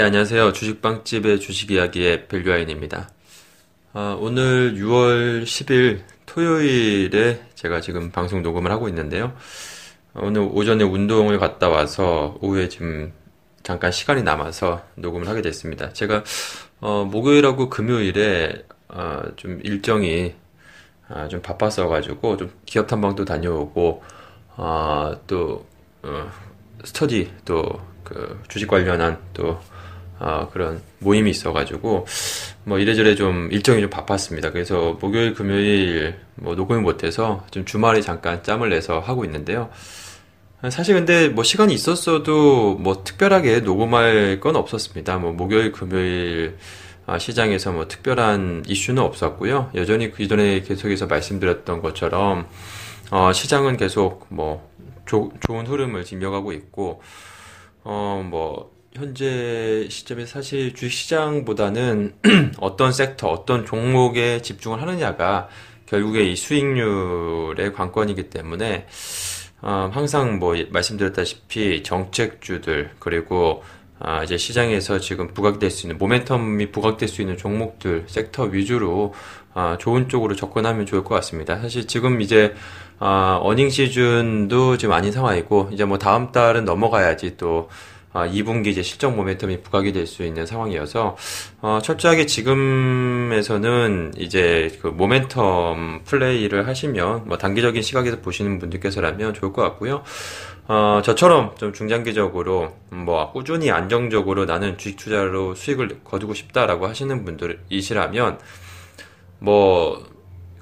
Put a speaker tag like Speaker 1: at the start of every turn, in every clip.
Speaker 1: 네, 안녕하세요. 주식빵집의 주식이야기의 밸류아인입니다. 아, 오늘 6월 10일 토요일에 제가 지금 방송 녹음을 하고 있는데요. 오늘 오전에 운동을 갔다 와서 오후에 지금 잠깐 시간이 남아서 녹음을 하게 됐습니다. 제가 어, 목요일하고 금요일에 어, 좀 일정이 어, 좀 바빴어가지고 좀 기업 탐방도 다녀오고 어, 또 어, 스터디 또 그 주식 관련한 또 어, 그런 모임이 있어가지고 뭐 이래저래 좀 일정이 좀 바빴습니다. 그래서 목요일 금요일 뭐 녹음을 못해서 좀 주말에 잠깐 짬을 내서 하고 있는데요. 사실 근데 뭐 시간이 있었어도 뭐 특별하게 녹음할 건 없었습니다. 뭐 목요일, 금요일 아, 시장에서 뭐 특별한 이슈는 없었고요. 여전히 그 이전에 계속해서 말씀드렸던 것처럼 어, 시장은 계속 뭐 조, 좋은 흐름을 지명하고 있고 어 뭐 현재 시점에 사실 주식시장보다는 어떤 섹터, 어떤 종목에 집중을 하느냐가 결국에 이 수익률의 관건이기 때문에 어, 항상 뭐 말씀드렸다시피 정책주들 그리고 아, 이제 시장에서 지금 부각될 수 있는 모멘텀이 부각될 수 있는 종목들 섹터 위주로 아, 좋은 쪽으로 접근하면 좋을 것 같습니다. 사실 지금 이제 아, 어닝 시즌도 지금 아닌 상황이고 이제 뭐 다음 달은 넘어가야지 또 아, 2분기 이제 실적 모멘텀이 부각이 될 수 있는 상황이어서 어, 철저하게 지금에서는 이제 그 모멘텀 플레이를 하시면 뭐 단기적인 시각에서 보시는 분들께서라면 좋을 것 같고요. 어, 저처럼 좀 중장기적으로 뭐 꾸준히 안정적으로 나는 주식 투자로 수익을 거두고 싶다라고 하시는 분들이시라면 뭐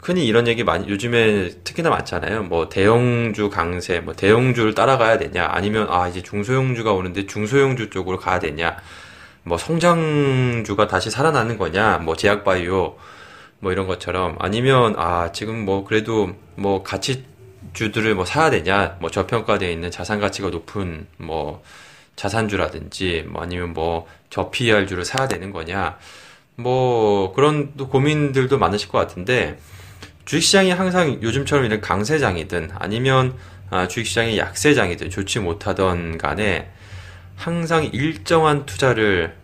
Speaker 1: 흔히 이런 얘기 많이 요즘에 특히나 많잖아요. 뭐 대형주 강세, 뭐 대형주를 따라가야 되냐, 아니면 아 이제 중소형주가 오는데 중소형주 쪽으로 가야 되냐, 뭐 성장주가 다시 살아나는 거냐, 뭐 제약바이오 뭐 이런 것처럼 아니면 아 지금 뭐 그래도 뭐 가치 주들을 뭐 사야 되냐, 뭐 저평가되어 있는 자산 가치가 높은 뭐 자산주라든지 뭐 아니면 뭐 저PR주를 사야 되는 거냐, 뭐 그런 또 고민들도 많으실 것 같은데. 주식시장이 항상 요즘처럼 이런 강세장이든 아니면 아, 주식시장이 약세장이든 좋지 못하던 간에 항상 일정한 투자를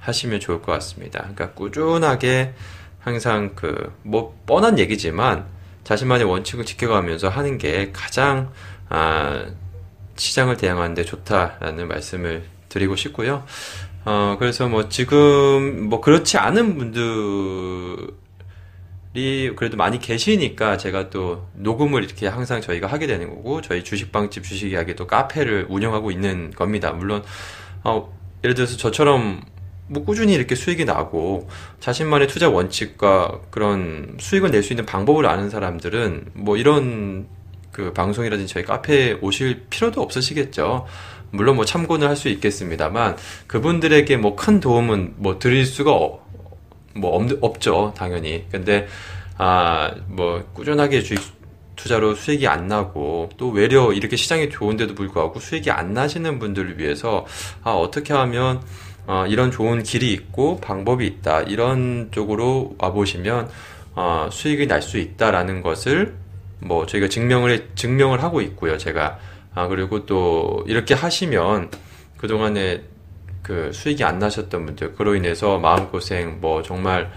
Speaker 1: 하시면 좋을 것 같습니다. 그러니까 꾸준하게 항상 그 뭐 뻔한 얘기지만 자신만의 원칙을 지켜가면서 하는 게 가장 아, 시장을 대응하는데 좋다라는 말씀을 드리고 싶고요. 어, 그래서 뭐 지금 뭐 그렇지 않은 분들 그래도 많이 계시니까 제가 또 녹음을 이렇게 항상 저희가 하게 되는 거고 저희 주식방집 주식 이야기 또 카페를 운영하고 있는 겁니다. 물론 어, 예를 들어서 저처럼 뭐 꾸준히 이렇게 수익이 나고 자신만의 투자 원칙과 그런 수익을 낼 수 있는 방법을 아는 사람들은 뭐 이런 그 방송이라든지 저희 카페에 오실 필요도 없으시겠죠. 물론 뭐 참고는 할 수 있겠습니다만 그분들에게 뭐 큰 도움은 뭐 드릴 수가 뭐 없, 없죠 당연히. 근데 아 뭐 꾸준하게 주식 투자로 수익이 안 나고 또 외려 이렇게 시장이 좋은데도 불구하고 수익이 안 나시는 분들을 위해서 아 어떻게 하면 어, 이런 좋은 길이 있고 방법이 있다 이런 쪽으로 와 보시면 어, 수익이 날 수 있다라는 것을 뭐 저희가 증명을 해, 증명을 하고 있고요 제가. 아 그리고 또 이렇게 하시면 그 동안에 그 수익이 안 나셨던 분들 그로 인해서 마음고생 뭐 정말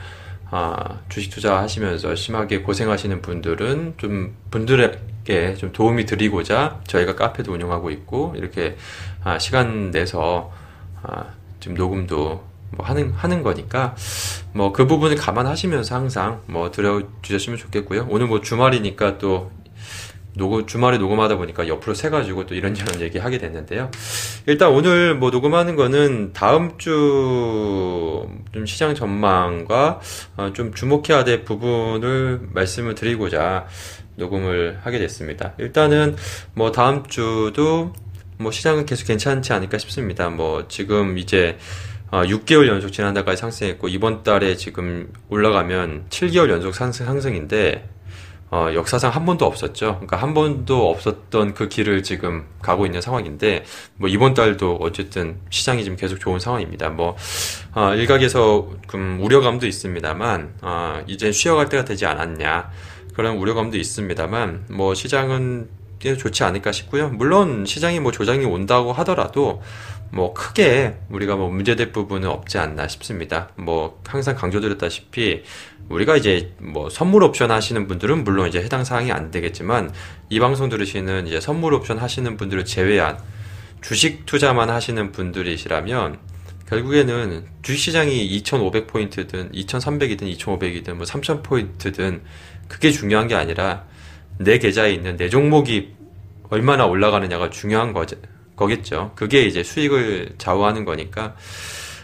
Speaker 1: 아, 주식 투자하시면서 심하게 고생하시는 분들은 좀 분들에게 좀 도움이 드리고자 저희가 카페도 운영하고 있고 이렇게 아, 시간 내서 아, 좀 녹음도 뭐 하는 하는 거니까 뭐 그 부분을 감안하시면서 항상 뭐 들어 주셨으면 좋겠고요. 오늘 뭐 주말이니까 또 녹음, 주말에 녹음하다 보니까 옆으로 새 가지고 또 이런저런 얘기 하게 됐는데요. 일단 오늘 뭐 녹음하는 거는 다음 주 좀 시장 전망과 어, 좀 주목해야 될 부분을 말씀을 드리고자 녹음을 하게 됐습니다. 일단은 뭐 다음 주도 뭐 시장은 계속 괜찮지 않을까 싶습니다. 뭐 지금 이제 6개월 어, 연속 지난달까지 상승했고 이번 달에 지금 올라가면 7개월 연속 상승, 상승인데 어, 역사상 한 번도 없었죠. 그러니까 한 번도 없었던 그 길을 지금 가고 있는 상황인데, 뭐 이번 달도 어쨌든 시장이 지금 계속 좋은 상황입니다. 뭐, 어, 일각에서 좀 우려감도 있습니다만, 어, 이제 쉬어갈 때가 되지 않았냐. 그런 우려감도 있습니다만, 뭐 시장은 좋지 않을까 싶고요. 물론 시장이 뭐 조장이 온다고 하더라도 뭐 크게 우리가 뭐 문제될 부분은 없지 않나 싶습니다. 뭐 항상 강조드렸다시피 우리가 이제 뭐 선물 옵션 하시는 분들은 물론 이제 해당 사항이 안 되겠지만 이 방송 들으시는 이제 선물 옵션 하시는 분들을 제외한 주식 투자만 하시는 분들이시라면 결국에는 주식시장이 2,500포인트든 2,300이든 2,500이든 뭐 3,000포인트든 그게 중요한 게 아니라 내 계좌에 있는 내 종목이 얼마나 올라가느냐가 중요한 거죠. 거겠죠. 그게 이제 수익을 좌우하는 거니까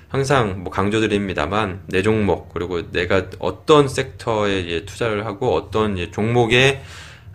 Speaker 1: 항상 뭐 강조드립니다만 내 종목 그리고 내가 어떤 섹터에 투자를 하고 어떤 종목에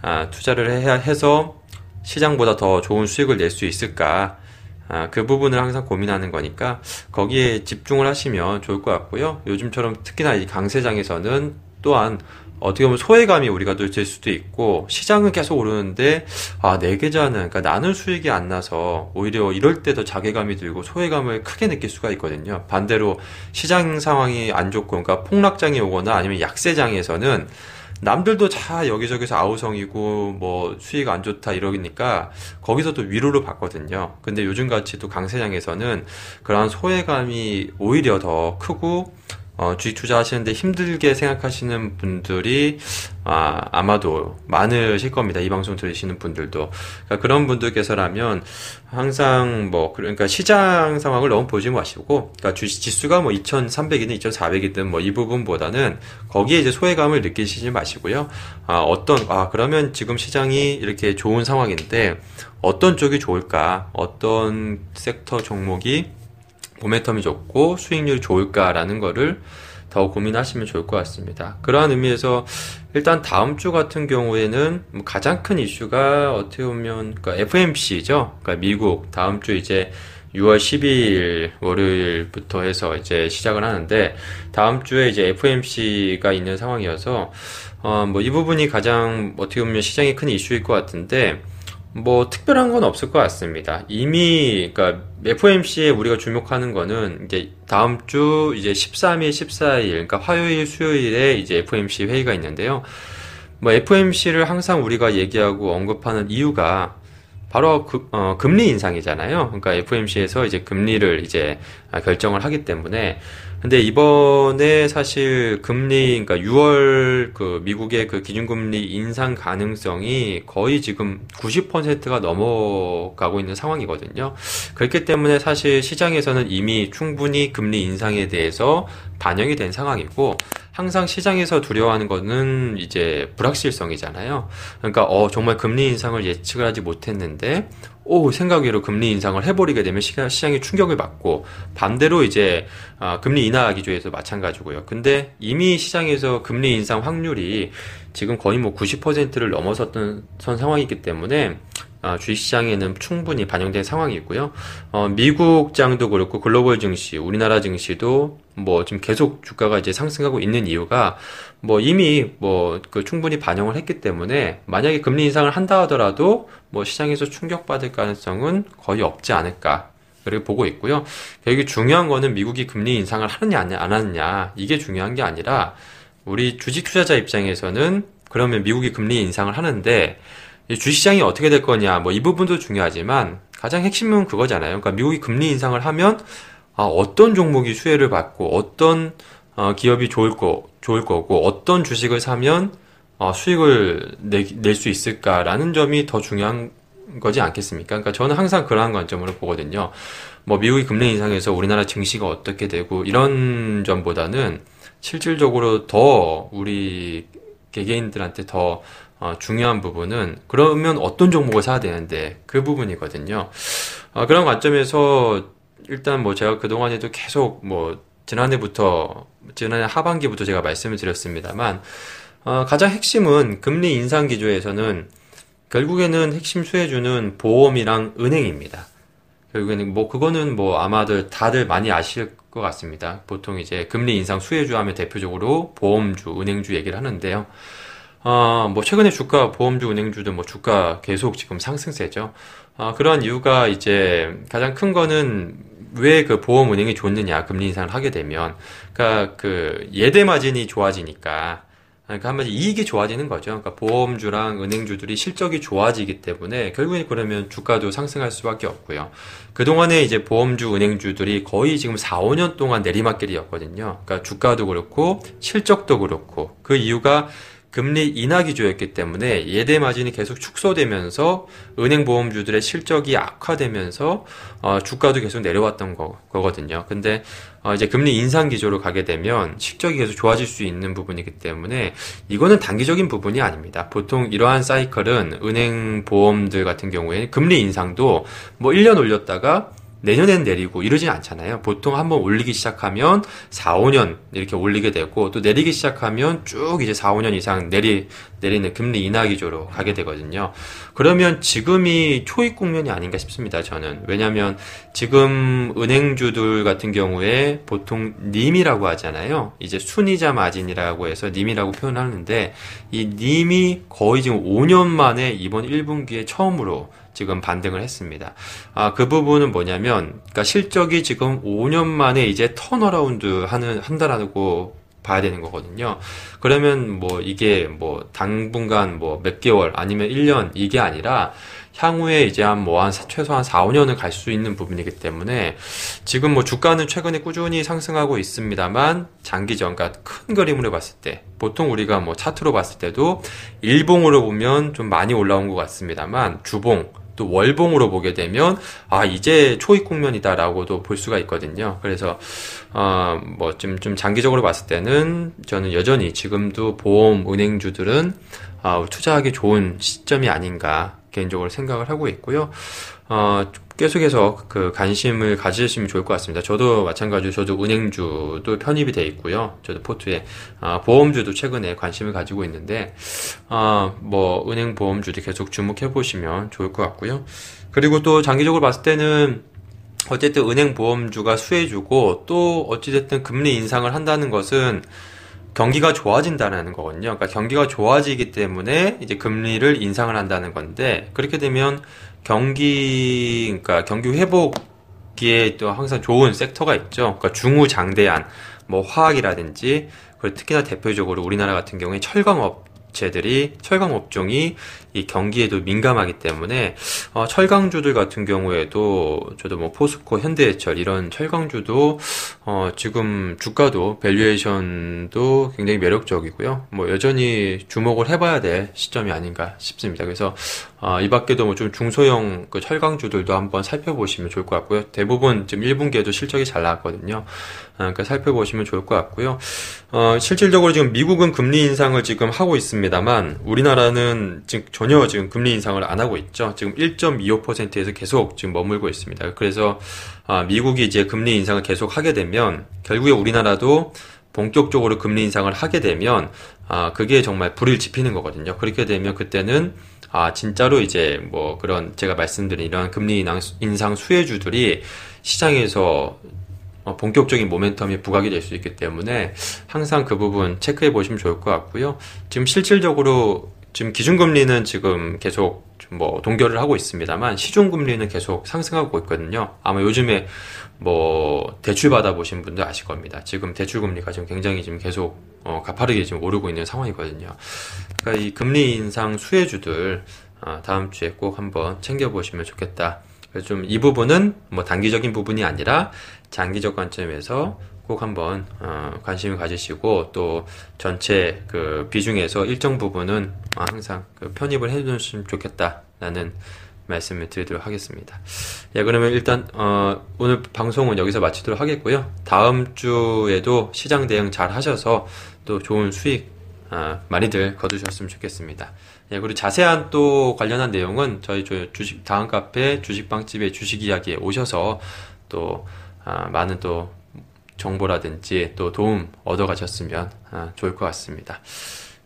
Speaker 1: 아, 투자를 해야 해서 시장보다 더 좋은 수익을 낼 수 있을까 아, 그 부분을 항상 고민하는 거니까 거기에 집중을 하시면 좋을 것 같고요. 요즘처럼 특히나 이 강세장에서는 또한 어떻게 보면 소외감이 우리가 될 수도 있고 시장은 계속 오르는데 아 내 계좌는 그러니까 나는 수익이 안 나서 오히려 이럴 때 더 자괴감이 들고 소외감을 크게 느낄 수가 있거든요. 반대로 시장 상황이 안 좋고 그러니까 폭락장이 오거나 아니면 약세장에서는 남들도 다 여기저기서 아우성이고 뭐 수익 안 좋다 이러니까 거기서도 위로를 받거든요. 근데 요즘 같이 또 강세장에서는 그러한 소외감이 오히려 더 크고 어, 주식 투자하시는데 힘들게 생각하시는 분들이 아, 아마도 많으실 겁니다. 이 방송 들으시는 분들도. 그러니까 그런 분들께서라면 항상 뭐 그러니까 시장 상황을 너무 보지 마시고 그러니까 주식 지수가 뭐 2,300이든 2,400이든 뭐 이 부분보다는 거기에 이제 소외감을 느끼시지 마시고요. 아, 어떤 아 그러면 지금 시장이 이렇게 좋은 상황인데 어떤 쪽이 좋을까? 어떤 섹터 종목이 모멘텀이 좋고 수익률이 좋을까라는 거를 더 고민하시면 좋을 것 같습니다. 그러한 의미에서 일단 다음 주 같은 경우에는 뭐 가장 큰 이슈가 어떻게 보면 그러니까 FMC죠. 그러니까 미국 다음 주 이제 6월 12일 월요일부터 해서 이제 시작을 하는데 다음 주에 이제 FMC가 있는 상황이어서 어 뭐 이 부분이 가장 어떻게 보면 시장이 큰 이슈일 것 같은데 뭐 특별한 건 없을 것 같습니다. 이미 그러니까 FOMC에 우리가 주목하는 거는 이제 다음 주 이제 13일, 14일 그러니까 화요일, 수요일에 이제 FOMC 회의가 있는데요. 뭐 FOMC를 항상 우리가 얘기하고 언급하는 이유가 바로 그, 어, 금리 인상이잖아요. 그러니까 FOMC에서 이제 금리를 이제 결정을 하기 때문에 근데 이번에 사실 금리, 그러니까 6월 그 미국의 그 기준금리 인상 가능성이 거의 지금 90%가 넘어가고 있는 상황이거든요. 그렇기 때문에 사실 시장에서는 이미 충분히 금리 인상에 대해서 반영이 된 상황이고, 항상 시장에서 두려워하는 거는 이제 불확실성이잖아요. 그러니까 어 정말 금리 인상을 예측을 하지 못했는데 오 생각 외로 금리 인상을 해버리게 되면 시장이 충격을 받고 반대로 이제 아, 금리 인하 기조에서 마찬가지고요. 근데 이미 시장에서 금리 인상 확률이 지금 거의 뭐 90%를 넘어섰던 선 상황이기 때문에 아, 주식시장에는 충분히 반영된 상황이고요. 어, 미국 장도 그렇고 글로벌 증시, 우리나라 증시도 뭐 지금 계속 주가가 이제 상승하고 있는 이유가 뭐 이미 뭐 그 충분히 반영을 했기 때문에 만약에 금리 인상을 한다 하더라도 뭐 시장에서 충격받을 가능성은 거의 없지 않을까. 그렇게 보고 있고요. 여기 중요한 거는 미국이 금리 인상을 하느냐 안 하느냐 이게 중요한 게 아니라 우리 주식 투자자 입장에서는 그러면 미국이 금리 인상을 하는데 주식시장이 어떻게 될 거냐 뭐 이 부분도 중요하지만 가장 핵심은 그거잖아요. 그러니까 미국이 금리 인상을 하면 아, 어떤 종목이 수혜를 받고 어떤 어, 기업이 좋을 거 좋을 거고 어떤 주식을 사면 어, 수익을 낼 수 있을까라는 점이 더 중요한 거지 않겠습니까? 그러니까 저는 항상 그러한 관점으로 보거든요. 뭐 미국이 금리 인상해서 우리나라 증시가 어떻게 되고 이런 점보다는 실질적으로 더 우리 개개인들한테 더 어, 중요한 부분은 그러면 어떤 종목을 사야 되는데 그 부분이거든요. 어, 그런 관점에서 일단 뭐 제가 그동안에도 계속 뭐 지난해부터 지난해 하반기부터 제가 말씀을 드렸습니다만 어, 가장 핵심은 금리 인상 기조에서는 결국에는 핵심 수혜주는 보험이랑 은행입니다. 결국에는 뭐 그거는 뭐 아마들 다들 많이 아실 것 같습니다. 보통 이제 금리 인상 수혜주 하면 대표적으로 보험주, 은행주 얘기를 하는데요. 어, 뭐 최근에 주가 보험주, 은행주도 뭐 주가 계속 지금 상승세죠. 어, 그런 이유가 이제 가장 큰 거는 왜 그 보험 은행이 좋느냐 금리 인상을 하게 되면 그러니까 그 예대 마진이 좋아지니까 그러니까 한마디 이익이 좋아지는 거죠. 그러니까 보험주랑 은행주들이 실적이 좋아지기 때문에 결국에 그러면 주가도 상승할 수밖에 없고요. 그동안에 이제 보험주, 은행주들이 거의 지금 4, 5년 동안 내리막길이었거든요. 그러니까 주가도 그렇고 실적도 그렇고 그 이유가 금리 인하 기조였기 때문에 예대 마진이 계속 축소되면서 은행 보험주들의 실적이 악화되면서 어, 주가도 계속 내려왔던 거, 거거든요. 근데 어, 이제 금리 인상 기조로 가게 되면 실적이 계속 좋아질 수 있는 부분이기 때문에 이거는 단기적인 부분이 아닙니다. 보통 이러한 사이클은 은행 보험들 같은 경우에 금리 인상도 뭐 1년 올렸다가 내년엔 내리고 이러진 않잖아요. 보통 한번 올리기 시작하면 4, 5년 이렇게 올리게 되고 또 내리기 시작하면 쭉 이제 4, 5년 이상 내리 내리는 금리 인하 기조로 가게 되거든요. 그러면 지금이 초입 국면이 아닌가 싶습니다. 저는 왜냐하면 지금 은행주들 같은 경우에 보통 님이라고 하잖아요. 이제 순이자 마진이라고 해서 님이라고 표현하는데 이 님이 거의 지금 5년 만에 이번 1분기에 처음으로 지금 반등을 했습니다. 아, 그 부분은 뭐냐면, 그러니까 실적이 지금 5년 만에 이제 turnaround 하는, 한다라고 봐야 되는 거거든요. 그러면 뭐 이게 뭐 당분간 뭐 몇 개월 아니면 1년 이게 아니라 향후에 이제 한 뭐 한 최소한 4, 5년을 갈 수 있는 부분이기 때문에 지금 뭐 주가는 최근에 꾸준히 상승하고 있습니다만 장기적, 그러니까 큰 그림으로 봤을 때 보통 우리가 뭐 차트로 봤을 때도 일봉으로 보면 좀 많이 올라온 것 같습니다만 주봉, 또 월봉으로 보게 되면 아 이제 초입 국면이다라고도 볼 수가 있거든요. 그래서 어 뭐좀좀 좀 장기적으로 봤을 때는 저는 여전히 지금도 보험 은행주들은 어, 투자하기 좋은 시점이 아닌가 개인적으로 생각을 하고 있고요. 어, 계속해서 그 관심을 가지시면 좋을 것 같습니다. 저도 마찬가지로 저도 은행주도 편입이 돼 있고요. 저도 포트에 어, 보험주도 최근에 관심을 가지고 있는데 어, 뭐 은행 보험주도 계속 주목해 보시면 좋을 것 같고요. 그리고 또 장기적으로 봤을 때는 어쨌든 은행 보험주가 수혜주고 또 어찌됐든 금리 인상을 한다는 것은 경기가 좋아진다는 거거든요. 그러니까 경기가 좋아지기 때문에 이제 금리를 인상을 한다는 건데 그렇게 되면 경기 그러니까 경기 회복기에 또 항상 좋은 섹터가 있죠. 그러니까 중후장대한 뭐 화학이라든지 그리고 특히나 대표적으로 우리나라 같은 경우에 철강업 업체들이 철강 업종이 이 경기에도 민감하기 때문에 어, 철강주들 같은 경우에도 저도 뭐 포스코, 현대제철 이런 철강주도 어, 지금 주가도 valuation도 굉장히 매력적이고요. 뭐 여전히 주목을 해봐야 될 시점이 아닌가 싶습니다. 그래서 어, 이 밖에도 뭐 좀 중소형 그 철강주들도 한번 살펴보시면 좋을 것 같고요. 대부분 지금 1분기에도 실적이 잘 나왔거든요. 어, 그러니까 살펴보시면 좋을 것 같고요. 어, 실질적으로 지금 미국은 금리 인상을 지금 하고 있습니다 만 우리나라는 지금 전혀 지금 금리 인상을 안 하고 있죠. 지금 1.25%에서 계속 지금 머물고 있습니다. 그래서 아, 미국이 이제 금리 인상을 계속 하게 되면 결국에 우리나라도 본격적으로 금리 인상을 하게 되면 아, 그게 정말 불을 지피는 거거든요. 그렇게 되면 그때는 아, 진짜로 이제 뭐 그런 제가 말씀드린 이런 금리 인상 수혜주들이 시장에서 어, 본격적인 모멘텀이 부각이 될 수 있기 때문에 항상 그 부분 체크해 보시면 좋을 것 같고요. 지금 실질적으로 지금 기준금리는 지금 계속 뭐 동결을 하고 있습니다만 시중금리는 계속 상승하고 있거든요. 아마 요즘에 뭐 대출 받아 보신 분들 아실 겁니다. 지금 대출금리가 지금 굉장히 지금 계속 어, 가파르게 지금 오르고 있는 상황이거든요. 그러니까 이 금리 인상 수혜주들 어, 다음 주에 꼭 한번 챙겨 보시면 좋겠다. 그래서 좀 이 부분은 뭐 단기적인 부분이 아니라 장기적 관점에서 꼭 한번 어, 관심을 가지시고 또 전체 그 비중에서 일정 부분은 항상 그 편입을 해두시면 좋겠다라는 말씀을 드리도록 하겠습니다. 예, 그러면 일단 어, 오늘 방송은 여기서 마치도록 하겠고요. 다음 주에도 시장 대응 잘 하셔서 또 좋은 수익 어, 많이들 거두셨으면 좋겠습니다. 예, 그리고 자세한 또 관련한 내용은 저희 주식 다음 카페 주식방집의 주식 이야기에 오셔서 또 아, 많은 또 정보라든지 또 도움 얻어가셨으면 아, 좋을 것 같습니다.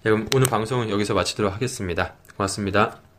Speaker 1: 네, 그럼 오늘 방송은 여기서 마치도록 하겠습니다. 고맙습니다.